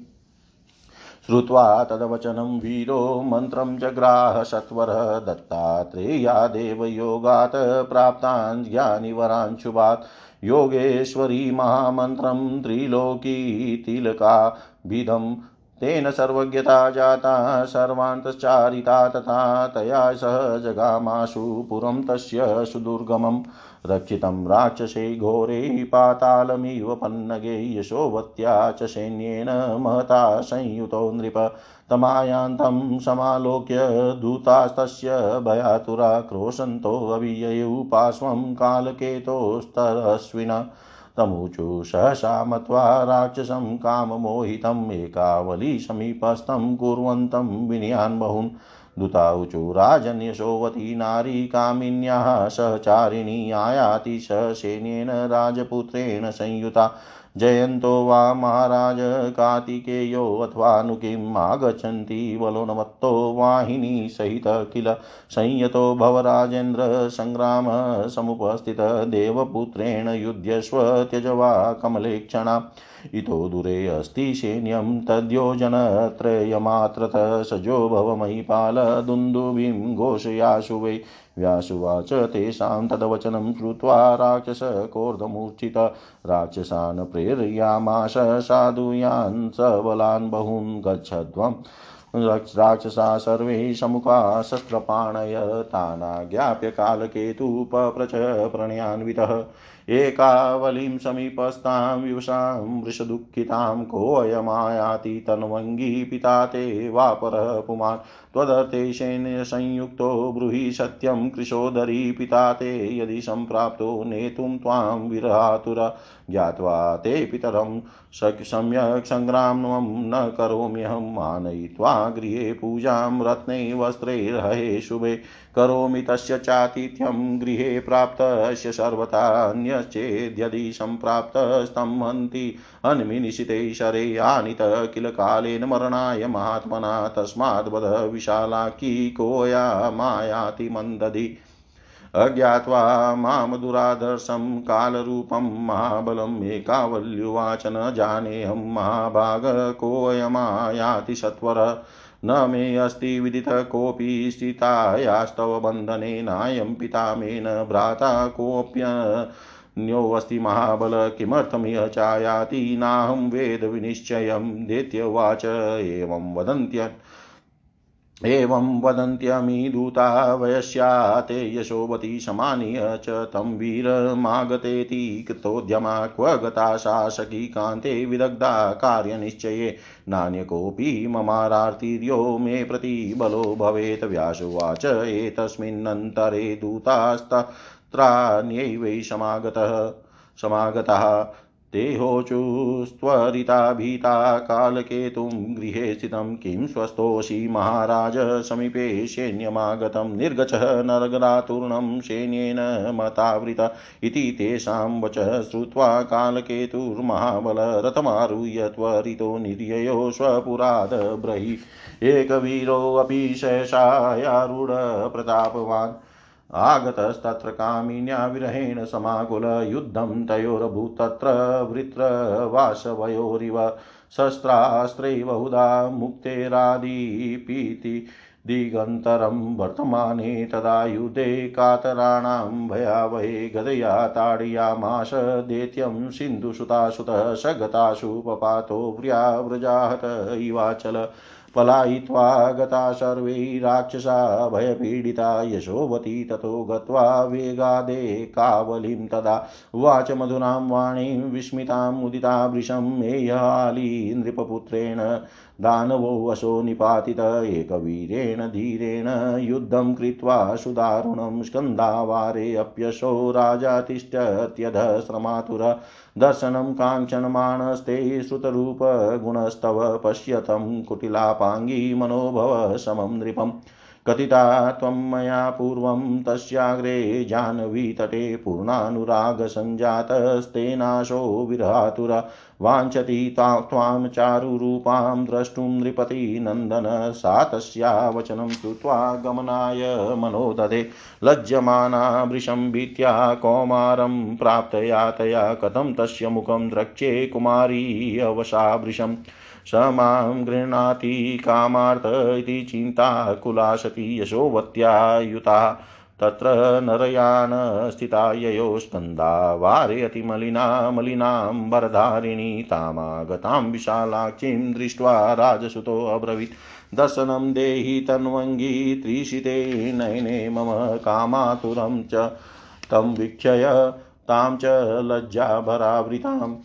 श्रुत्वा तदवचनं वीरो मन्त्रं जग्राह सत्वरः दत्तात्रेयादेव योगात् प्राप्तान् ज्ञानिवरांशुभात् योगेश्वरी महामन्त्रं त्रिलोकी तेन सर्वज्ञता जाता, सर्वान्तश्चारिता तथा तया सह जगामाशु पुरं तस्य सुदुर्गमम् रक्षितं राक्षसे घोरे पातालमिव पन्नगे, यशोवत्या च सैन्येन महता संयुतो नृप। तमायान्तं समालोक्य दूतास्तस्य भयातुरा क्रोशन्तोऽविययौ पार्श्वं कालकेतोस्तरस्विन तमुचु सहसा मत्वा राक्षसं काममोहितम् एकावली समीपस्थं कुर्वन्तं विनयान् बहून् दूताऊचु राजन्यशोवती नारी कामिन्याः सहचारिणी आयाति सैन्येन राजपुत्रेण संयुता। जयन्तो वा महाराज कार्तिकेयो अथवा नु किम् आगच्छन्ति? बलोन्मत्तो वाहिनी सहित किल? संयतो भवराजेन्द्र सङ्ग्राम समुपस्थित देवपुत्रेण युध्यस्व त्यजवा कमलेक्षणा। इतो दूरे अस्ति सैन्यं तद्योजनत्रयमात्रत सजो दुन्दुभिं घोषयाशु वै। व्यासुवाच तेषां तद्वचनं श्रुत्वा राक्षसकोर्धमूर्छित राक्षसान् प्रेरयामाश साधुयान् सबलान् बहून् गच्छध्वम् राक्षसा सर्वे समुखा शस्त्रपाणय तानाज्ञाप्य कालकेतुपप्रच प्रणयान्वितः एकावलीं समीपस्थां विवशां वृषदुःखितां कोऽयमायाति तन्वङ्गी पिता ते वापरः पुमान्। त्वदर्थेशेन संयुक्तो ब्रूहि सत्यं कृशोदरी पिता ते यदि सम्प्राप्तो नेतुं त्वां विरहातुर। ज्ञात्वा ते पितरं सम्यक् सङ्ग्रामं न करोम्यहम् आनयित्वा गृहे पूजां रत्नै वस्त्रैर्हये शुभे। करोमि तस्य चातिथ्यं गृहे प्राप्तस्य सर्वथा अन्यश्चेद्यदि सम्प्राप्तस्तं हन्ति अन्मिनिशिते शरे आनित किल कालेन मरणाय महात्मना तस्माद् वद विशालाकी कोया मायाति मन्दधि अज्ञात्वा माँ दुरादर्शं कालरूपं महाबलम् एकावल्युवाच न जानेऽहं महाभाग कोऽयमायाति सत्वर न मे अस्ति विदितः कोऽपि स्थितायास्तव बन्धने नायं पिता मे न भ्राता कोऽप्यन्योऽस्ति महाबल किमर्थमिह चायाति नाहं वेदविनिश्चयं दैत्यवाच एवं वदन्त्य एवं वदन्त्यमी दूता वयस्या ते यशोवती समानीय च तं वीरमागतेति कृतोद्यमा क्व गता शासकी कान्ते विदग्धा कार्यनिश्चये। नान्य कोऽपि ममारार्तिर्यो मे प्रति बलो भवेत्। व्यासुवाच एतस्मिन्नन्तरे दूतास्तत्राण्यै वै समागतः समागतः ते होचुस्त्वरिता भीता कालकेतुं गृहे स्थितं किं स्वस्थोऽसि महाराज? समीपे सैन्यमागतं निर्गचः नरगरातूर्णं सैन्येन मतावृत इति तेषां वच श्रुत्वा कालकेतुर्महाबल रथमारुह्य त्वरितो निर्ययो स्वपुराद ब्रहि। एकवीरोऽपि शेषायारूढप्रतापवान् आगतस्तत्र कामिन्या विरहेण समाकुलयुद्धं तयोरभूत् तत्र वृत्रवासवयोरिव शस्त्रास्त्रै बहुधा मुक्तेरादिपीति दिगन्तरं वर्तमाने तदा युधे कातराणां भयावहे गदया ताडयामाश दैत्यं सिन्धुसुतासुतः स गतासु पपातो व्याव्रजाहत इवाचल पलायित्वा गता सर्वे राक्षसा भयपीडिता यशोवती ततो गत्वा वेगादे कावलिं तदा उवाच मधुरां वाणीं विस्मितां मुदिता वृशं मेयाली नृपपुत्रेण दानवो वशो निपातित एकवीरेण धीरेण युद्धं कृत्वा सुदारुणं स्कन्दावारेऽप्यशो राजा तिष्ठत्यधः श्रमातुर दर्शनं काङ्क्षणमाणस्ते श्रुतरूपगुणस्तव पश्यतं कुटिलापाङ्गी मनोभव समं नृपम्। कथिता त्वं मया पूर्वं तस्याग्रे जाह्नवीतटे पूर्णानुरागसञ्जातस्तेनाशो विरहातुर। वाञ्छति त्वां चारुरूपां द्रष्टुं नृपतिनन्दन सा तस्या वचनं श्रुत्वा गमनाय मनो ददे लज्जमाना भीत्या कौमारं प्राप्तया तया कथं तस्य मुखं द्रक्ष्ये कुमारी अवशा वृशम् स माँ गृह्णाति कामार्थ इति चिन्ताकुला सती यशोवत्या युता तत्र नरयान स्थिता ययो स्कन्दा वारयति मलिना मलिनां वरधारिणी तामागतां विशालाक्षीं दृष्ट्वा राजसुतोऽब्रवीत् दर्शनं देहि तन्वङ्गी त्रिशिते नयने मम कामातुरं च तं वीक्षय तां च लज्जाभरावृताम्।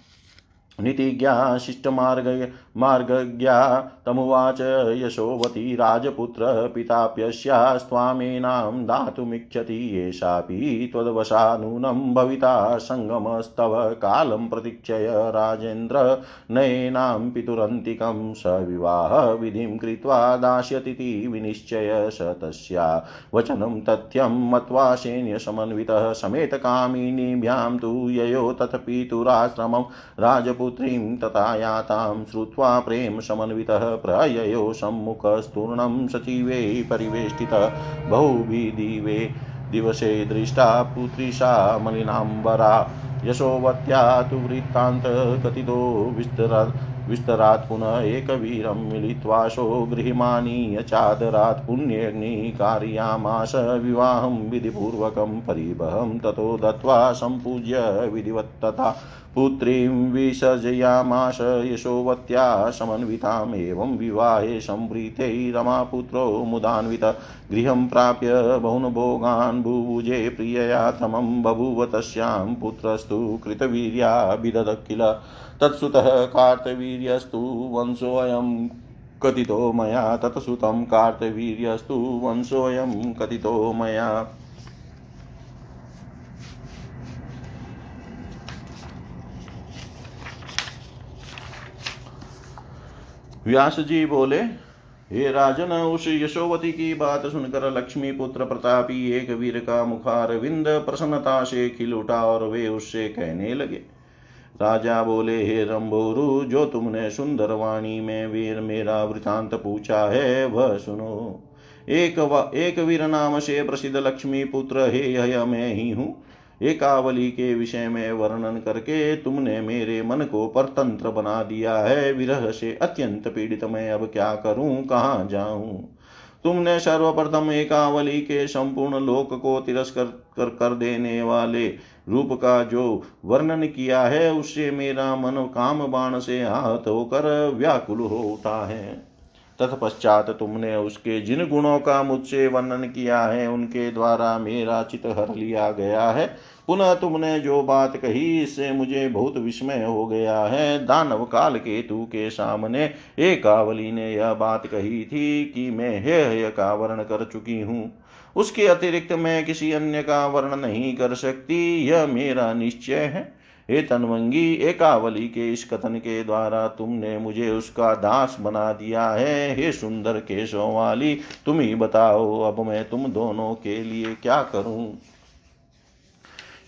नीतिज्ञा शिष्टमार्ग मार्गज्ञा तमुवाच यशोवती राजपुत्र पिताप्यस्यास्त्वामेनां दातुमिच्छति येषापि त्वद्वशा नूनं भविता सङ्गमस्तव कालं प्रतीक्षय राजेन्द्र नयेनां पितुरन्तिकं स विवाहविधिं कृत्वा दास्यतीति विनिश्चय स तस्या वचनं तथ्यं मत्वा समेतकामिनीभ्यां तु ययो तथ पितुराश्रमं राजपुत्रीं तथा यातां श्रुत्वा कृत्वा प्रेम समन्वितः प्रययो सम्मुखस्तूर्णं सचिवे परिवेष्टितः बहुविदिवे दिवसे दृष्टा पुत्रीशा मलिनाम्बरा। यशोवत्या तु वृत्तान्तकथितो विस्तरा विस्तरात् पुनः एकवीरं मिलित्वाशो गृहीमानीय चादरात् पुण्यग्निकार्यामाश विवाहं विधिपूर्वकं परिबहं ततो दत्त्वा सम्पूज्य विधिवत्तथा पुत्रीं विसर्जयामाश यशोवत्या समन्विताम् एवं विवाहे संवृते रमापुत्रो मुदान्वित। गृहं प्राप्य बहुनभोगान् भुभुजे प्रियया तमं बभूव तस्यां पुत्रस्तु कृतवीर्या विदध किल तत्सुतः कार्तवीर्यस्तु वंशोऽयं कथितो मया। तत्सुतं कार्तवीर्यस्तु वंशोऽयं कथितो मया। व्यास जी बोले, हे राजन, उस यशोवती की बात सुनकर लक्ष्मी पुत्र प्रतापी एक वीर का मुखार विंद प्रसन्नता से खिल उठा और वे उससे कहने लगे। राजा बोले हे रंभोरु जो तुमने सुंदर वाणी में वीर मेरा वृतांत पूछा है वह सुनो। एक व, एक वीर नाम से प्रसिद्ध लक्ष्मी पुत्र हे यह मैं ही हूँ। एकावली के विषय में वर्णन करके तुमने मेरे मन को परतंत्र बना दिया है। विरह से अत्यंत पीड़ित मैं अब क्या करूँ कहाँ जाऊँ? तुमने सर्वप्रथम एकावली के संपूर्ण लोक को तिरस्कर कर, कर देने वाले रूप का जो वर्णन किया है, उससे मेरा मन काम बाण से आहत होकर व्याकुल हो उठा है। तत्पश्चात तुमने उसके जिन गुणों का मुझसे वर्णन किया है, उनके द्वारा मेरा चित हर लिया गया है। पुनः तुमने जो बात कही, इससे मुझे बहुत विस्मय हो गया है। दानव काल केतु के सामने एकावली ने यह बात कही थी कि मैं हे का वर्ण कर चुकी हूँ। उसके अतिरिक्त मैं किसी अन्य का वर्ण नहीं कर सकती। यह मेरा निश्चय है। हे तनवंगी, एकावली के इस कथन के द्वारा तुमने मुझे उसका दास बना दिया है। हे सुंदर केशों वाली, तुम ही बताओ, अब मैं तुम दोनों के लिए क्या करूँ?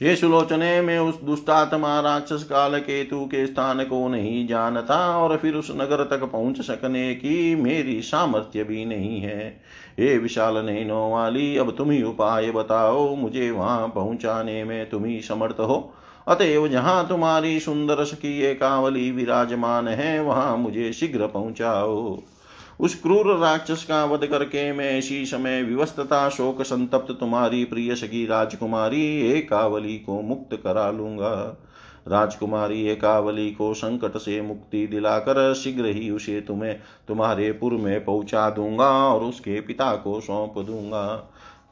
ये सुलोचने में उस दुष्टात्मा राक्षस काल केतु के स्थान को नहीं जानता और फिर उस नगर तक पहुँच सकने की मेरी सामर्थ्य भी नहीं है। हे विशाल नैनो वाली, अब तुम ही उपाय बताओ, मुझे वहाँ पहुँचाने में तुम ही समर्थ हो। अतएव जहाँ तुम्हारी सुंदर सखी एकावली विराजमान है, वहाँ मुझे शीघ्र पहुंचाओ। उस क्रूर राक्षस का वध करके मैं इसी समय विवस्तता शोक संतप्त तुम्हारी प्रिय सगी राजकुमारी एकावली को मुक्त करा लूँगा। राजकुमारी एकावली को संकट से मुक्ति दिलाकर शीघ्र ही उसे तुम्हें, तुम्हारे पुर में पहुँचा दूँगा और उसके पिता को सौंप दूँगा।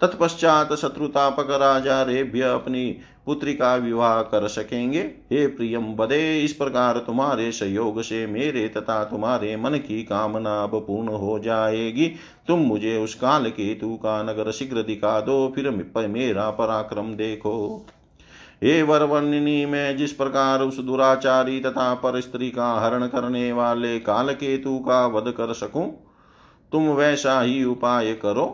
तत्पश्चात शत्रुतापक राजा रेभ्य अपनी पुत्री का विवाह कर सकेंगे। हे प्रियम बदे इस प्रकार तुम्हारे सहयोग से मेरे तथा तुम्हारे मन की कामना अब पूर्ण हो जाएगी। तुम मुझे उस काल केतु का नगर शीघ्र दिखा दो, फिर मेरा पराक्रम देखो। हे वरवर्णिनी, में जिस प्रकार उस दुराचारी तथा पर स्त्री का हरण करने वाले काल केतु का वध कर सकूँ, तुम वैसा ही उपाय करो,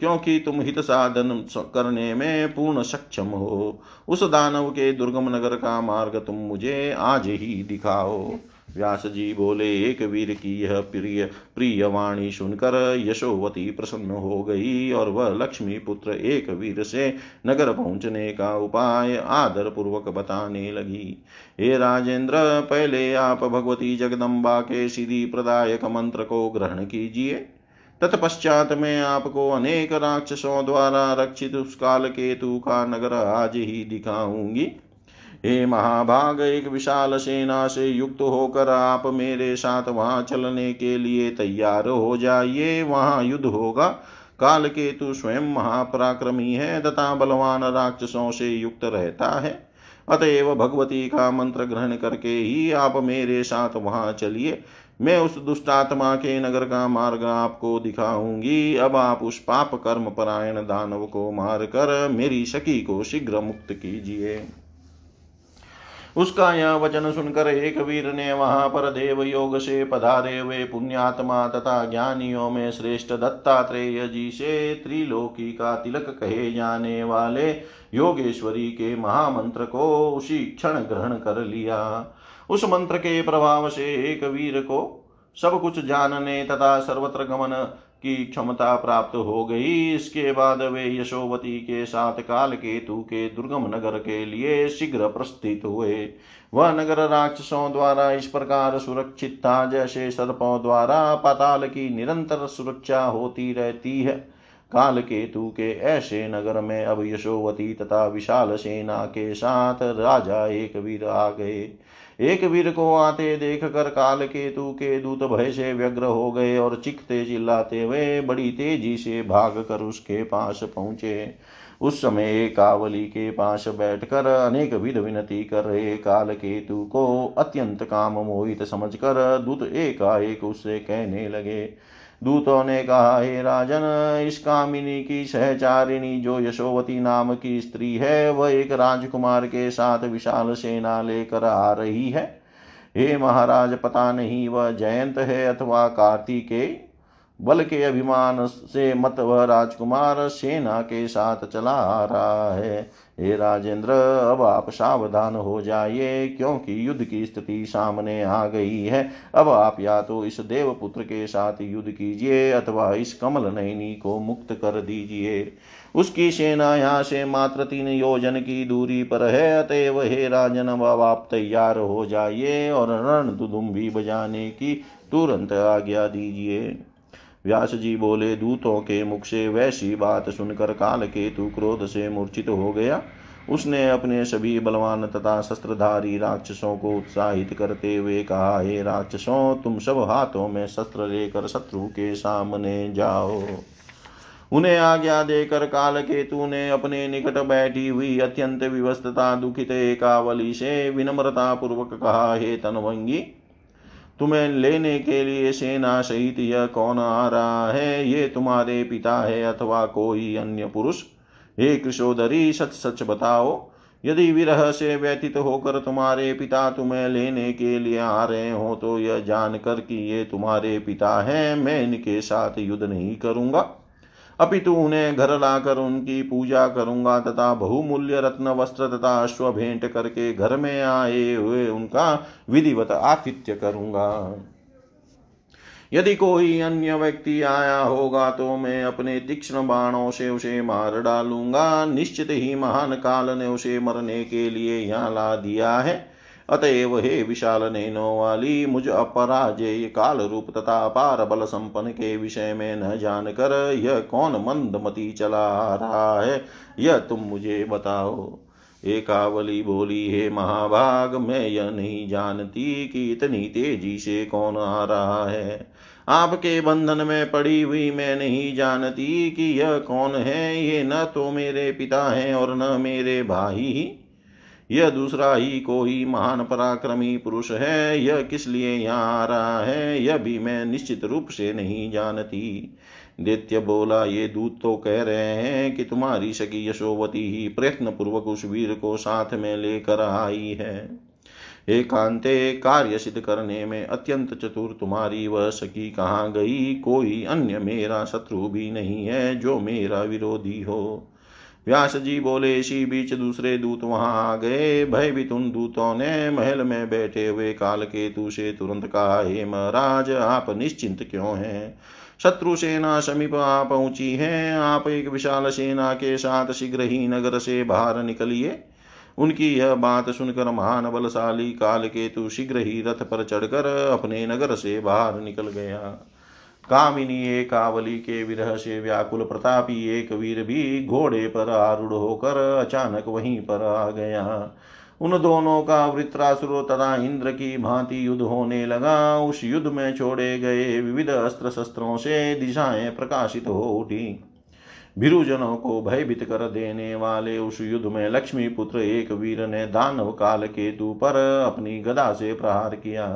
क्योंकि तुम हित साधन करने में पूर्ण सक्षम हो। उस दानव के दुर्गम नगर का मार्ग तुम मुझे आज ही दिखाओ। व्यास जी बोले, एक वीर की यह प्रिय प्रिय वाणी सुनकर यशोवती प्रसन्न हो गई और वह लक्ष्मी पुत्र एक वीर से नगर पहुँचने का उपाय आदर पूर्वक बताने लगी। हे राजेंद्र, पहले आप भगवती जगदम्बा के सिद्धि प्रदायक मंत्र को ग्रहण कीजिए। तत्पश्चात मैं आपको अनेक राक्षसों द्वारा रक्षित उस काल केतु का नगर आज ही दिखाऊँगी। हे महाभाग, एक विशाल सेना से युक्त होकर आप मेरे साथ वहाँ चलने के लिए तैयार हो जाइए। वहाँ युद्ध होगा। काल केतु स्वयं महापराक्रमी है, तथा बलवान राक्षसों से युक्त रहता है। अतएव भगवती का मंत्र ग्रहण करके ही आप मेरे साथ वहाँ चलिए। मैं उस दुष्टात्मा के नगर का मार्ग आपको दिखाऊँगी। अब आप उस पाप कर्म परायण दानव को मार कर मेरी सखी को शीघ्र मुक्त कीजिए। उसका यह वचन सुनकर एक वीर ने वहाँ पर देव योग से पधारे हुए पुण्यात्मा तथा ज्ञानियों में श्रेष्ठ दत्तात्रेय जी से त्रिलोकी का तिलक कहे जाने वाले योगेश्वरी के महामंत्र को उसी क्षण ग्रहण कर लिया। उस मंत्र के प्रभाव से एक वीर को सब कुछ जानने तथा सर्वत्र गमन की क्षमता प्राप्त हो गई। इसके बाद वे यशोवती के साथ काल केतु के दुर्गम नगर के लिए शीघ्र प्रस्थित हुए। वह नगर राक्षसों द्वारा इस प्रकार सुरक्षित था, जैसे सर्पों द्वारा पाताल की निरंतर सुरक्षा होती रहती है। काल केतु के ऐसे नगर में अब यशोवती तथा विशाल सेना के साथ राजा एक वीर आ गए। एक वीर को आते देख कर काल केतु के दूत भय से व्यग्र हो गए और चिखते चिल्लाते हुए बड़ी तेज़ी से भाग कर उसके पास पहुँचे। उस समय कावली के पास बैठकर अनेक विध विनती कर रहे काल केतु को अत्यंत काम मोहित समझकर दूत एकाएक उससे कहने लगे दूतों ने कहा, हे राजन, इस कामिनी की सहचारिणी जो यशोवती नाम की स्त्री है, वह एक राजकुमार के साथ विशाल सेना लेकर आ रही है। हे महाराज, पता नहीं वह जयंत है अथवा कार्तिकेय। बल के अभिमान से मत वह राजकुमार सेना के साथ चला आ रहा है। हे राजेंद्र, अब आप सावधान हो जाइए, क्योंकि युद्ध की स्थिति सामने आ गई है। अब आप या तो इस देवपुत्र के साथ युद्ध कीजिए, अथवा इस कमल नयनी को मुक्त कर दीजिए। उसकी सेना यहाँ से मात्र तीन योजन की दूरी पर है। अतएव हे राजन, अब आप तैयार हो जाइए और रण दुदुम्बी बजाने की तुरंत आज्ञा दीजिए। व्यास जी बोले, दूतों के मुख से वैसी बात सुनकर काल केतु क्रोध से मूर्छित हो गया। उसने अपने सभी बलवान तथा शस्त्रधारी राक्षसों को उत्साहित करते हुए कहा, हे राक्षसों, तुम सब हाथों में शस्त्र लेकर शत्रु के सामने जाओ। उन्हें आज्ञा देकर काल केतु ने अपने निकट बैठी हुई अत्यंत विवस्थता दुखित एकावली से विनम्रता पूर्वक कहा, हे तनवंगी तुम्हें लेने के लिए सेना सहित यह कौन आ रहा है? ये तुम्हारे पिता है अथवा कोई अन्य पुरुष? हे कृषोदरी सच सच बताओ, यदि विरह से व्यतीत होकर तुम्हारे पिता तुम्हें लेने के लिए आ रहे हो तो यह जानकर कि ये तुम्हारे पिता हैं, मैं इनके साथ युद्ध नहीं करूँगा। अपितु उन्हें घर लाकर उनकी पूजा करूँगा तथा बहुमूल्य रत्न वस्त्र तथा अश्व भेंट करके घर में आए हुए उनका विधिवत आतिथ्य करूँगा। यदि कोई अन्य व्यक्ति आया होगा तो मैं अपने तीक्ष्ण बाणों से उसे मार डालूँगा। निश्चित ही महान काल ने उसे मरने के लिए यहाँ ला दिया है। अतएव हे विशाल नैनो वाली, मुझ अपराजय काल रूप तथा अपार बल संपन्न के विषय में न जानकर यह कौन मंदमती चला आ रहा है, यह तुम मुझे बताओ। एकावली बोली, हे महाभाग, मैं यह नहीं जानती कि इतनी तेज़ी से कौन आ रहा है। आपके बंधन में पड़ी हुई मैं नहीं जानती कि यह कौन है, ये न तो मेरे पिता हैं और न मेरे भाई। यह दूसरा ही कोई महान पराक्रमी पुरुष है, यह किस लिए यहाँ आ रहा है, यह भी मैं निश्चित रूप से नहीं जानती। दैत्य बोला, ये दूत तो कह रहे हैं कि तुम्हारी सखी यशोवती ही प्रयत्न पूर्वक उस वीर को साथ में लेकर आई है। एकांते कार्य सिद्ध करने में अत्यंत चतुर तुम्हारी वह सखी कहाँ गई? कोई अन्य मेरा शत्रु भी नहीं है जो मेरा विरोधी हो। व्यास जी बोले, इसी बीच दूसरे दूत वहाँ आ गए। भयभीत उन दूतों ने महल में बैठे हुए काल केतु से तुरंत कहा, हे महाराज, आप निश्चिंत क्यों हैं? शत्रु सेना समीप आ पहुँची है। आप एक विशाल सेना के साथ शीघ्र ही नगर से बाहर निकलिए। उनकी यह बात सुनकर महान बलशाली काल केतु शीघ्र ही रथ पर चढ़कर अपने नगर से बाहर निकल गया। कामिनी एकावली के विरह से व्याकुल प्रतापी एक वीर भी घोड़े पर आरूढ़ होकर अचानक वहीं पर आ गया। उन दोनों का वृत्रासुर तथा इंद्र की भांति युद्ध होने लगा। उस युद्ध में छोड़े गए विविध अस्त्र शस्त्रों से दिशाएँ प्रकाशित हो उठी। भिरुजनों को भयभीत कर देने वाले उस युद्ध में लक्ष्मी पुत्र एक वीर ने दानव काल केतु पर अपनी गदा से प्रहार किया।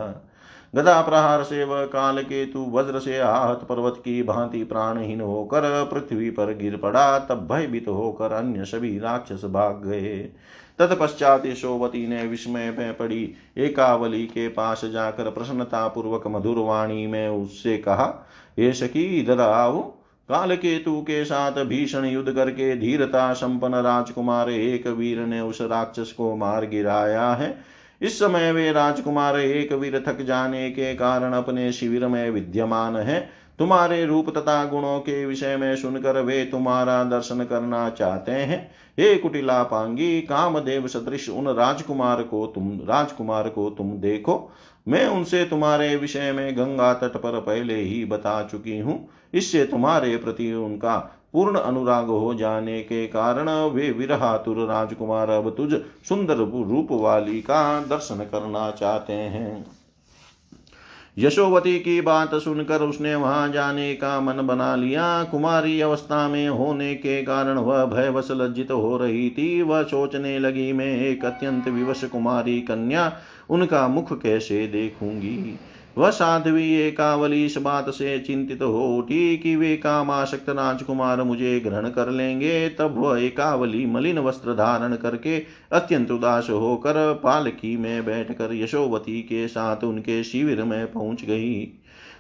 गदा प्रहार से वह काल केतु वज्र से आहत पर्वत की भांति प्राणहीन होकर पृथ्वी पर गिर पड़ा, तब भयभीत होकर अन्य सभी राक्षस भाग गए। तत्पश्चात यशोवती ने विस्मय में पड़ी, एकावली के पास जाकर प्रसन्नता पूर्वक मधुर वाणी में उससे कहा, हे सखी, इधर आओ। काल केतु के साथ भीषण युद्ध करके धीरता संपन्न राजकुमार एक वीर ने उस राक्षस को मार गिराया है। इस समय वे राजकुमार एक वीर थक जाने के कारण अपने शिविर में विद्यमान है। तुम्हारे रूप तथा गुणों के विषय में सुनकर वे तुम्हारा दर्शन करना चाहते हैं। हे कुटिला पांगी कामदेव सदृश, उन राजकुमार को तुम, राजकुमार को तुम देखो। मैं उनसे तुम्हारे विषय में गंगा तट पर पहले ही बता चुकी हूँ। इससे तुम्हारे प्रति उनका पूर्ण अनुराग हो जाने के कारण वे विरहातुर राजकुमार अब तुझ सुंदर रूप वाली का दर्शन करना चाहते हैं। यशोवती की बात सुनकर उसने वहाँ जाने का मन बना लिया। कुमारी अवस्था में होने के कारण वह भयवश लज्जित हो रही थी। वह सोचने लगी, मैं एक अत्यंत विवश कुमारी कन्या, उनका मुख कैसे देखूँगी? वह साध्वी एकावली इस बात से चिंतित हो उठी कि वे कामाशक्त राजकुमार मुझे ग्रहण कर लेंगे। तब वह एकावली मलिन वस्त्र धारण करके अत्यंत उदास होकर पालकी में बैठकर यशोवती के साथ उनके शिविर में पहुँच गई।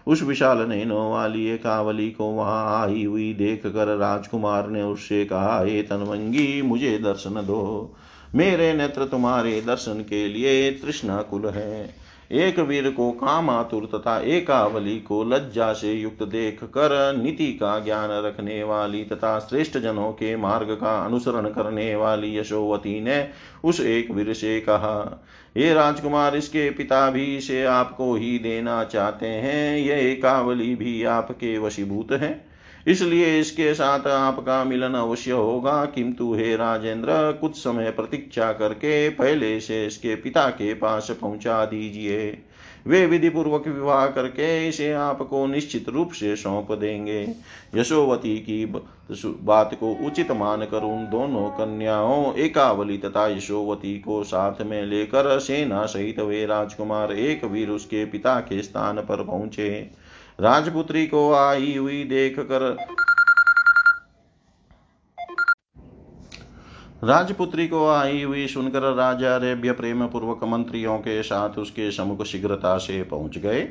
उस विशाल नैनो वाली एकावली को वहाँ आई हुई देख कर राजकुमार ने उससे कहा, हे तनवंगी, मुझे दर्शन दो। मेरे नेत्र तुम्हारे दर्शन के लिए तृष्णाकुल है। एक वीर को काम आतुर तथा एकावली को लज्जा से युक्त देख कर नीति का ज्ञान रखने वाली तथा श्रेष्ठ जनों के मार्ग का अनुसरण करने वाली यशोवती ने उस एक वीर से कहा ये राजकुमार, इसके पिता भी इसे आपको ही देना चाहते हैं। यह एकावली भी आपके वशीभूत है। इसलिए इसके साथ आपका मिलन अवश्य होगा। किंतु हे राजेंद्र, कुछ समय प्रतीक्षा करके पहले से इसके पिता के पास पहुँचा दीजिए। वे विधि पूर्वक विवाह करके इसे आपको निश्चित रूप से सौंप देंगे। यशोवती की बात को उचित मानकर उन दोनों कन्याओं, एकावली तथा यशोवती को साथ में लेकर सेना सहित वे राजकुमार एक वीर उसके पिता के स्थान पर पहुँचे। राजपुत्री को आई हुई देख कर राजपुत्री को आई हुई सुनकर राजा रेब्य प्रेम पूर्वक मंत्रियों के साथ उसके समुख शीघ्रता से पहुँच गए।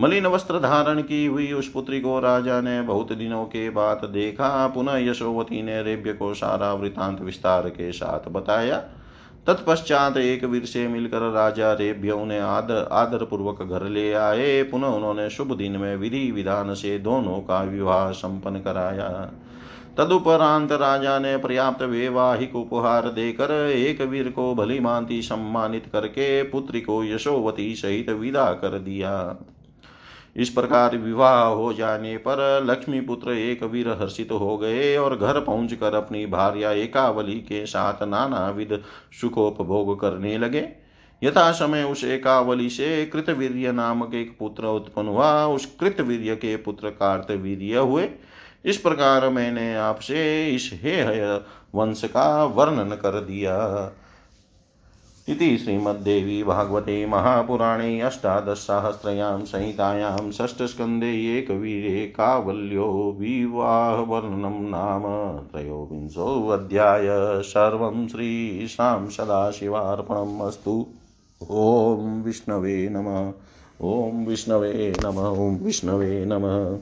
मलिन वस्त्र धारण की हुई उस पुत्री को राजा ने बहुत दिनों के बाद देखा। पुनः यशोवती ने रेब्य को सारा वृतांत विस्तार के साथ बताया। तत्पश्चात एक वीर से मिलकर राजा रेभ्य उन्हें आदर आदर पूर्वक घर ले आए। पुनः उन्होंने शुभ दिन में विधि विधान से दोनों का विवाह संपन्न कराया। तदुपरांत राजा ने पर्याप्त वैवाहिक उपहार देकर एक वीर को भली मांति सम्मानित करके पुत्री को यशोवती सहित विदा कर दिया। इस प्रकार विवाह हो जाने पर लक्ष्मी पुत्र एक वीर हर्षित हो गए और घर पहुंचकर अपनी भार्या एकावली के साथ नाना विध सुखोपभोग करने लगे। यथा समय उस एकावली से कृतवीर्य नामक एक पुत्र उत्पन्न हुआ। उस कृतवीर्य के पुत्र कार्तवीर्य हुए। इस प्रकार मैंने आपसे इस हे वंश का वर्णन कर दिया। इति श्रीमद्देवी भागवते महापुराणे अष्टादशसहस्रयां संहितायां षष्ठस्कन्धे एकवीरे कावल्यो विवाहवर्णनं नाम त्रयोविंशोऽध्याय सर्वं श्रीशां सदाशिवार्पणम् अस्तु। ॐ विष्णवे नमः। ॐ विष्णवे नमः। ॐ विष्णवे नमः।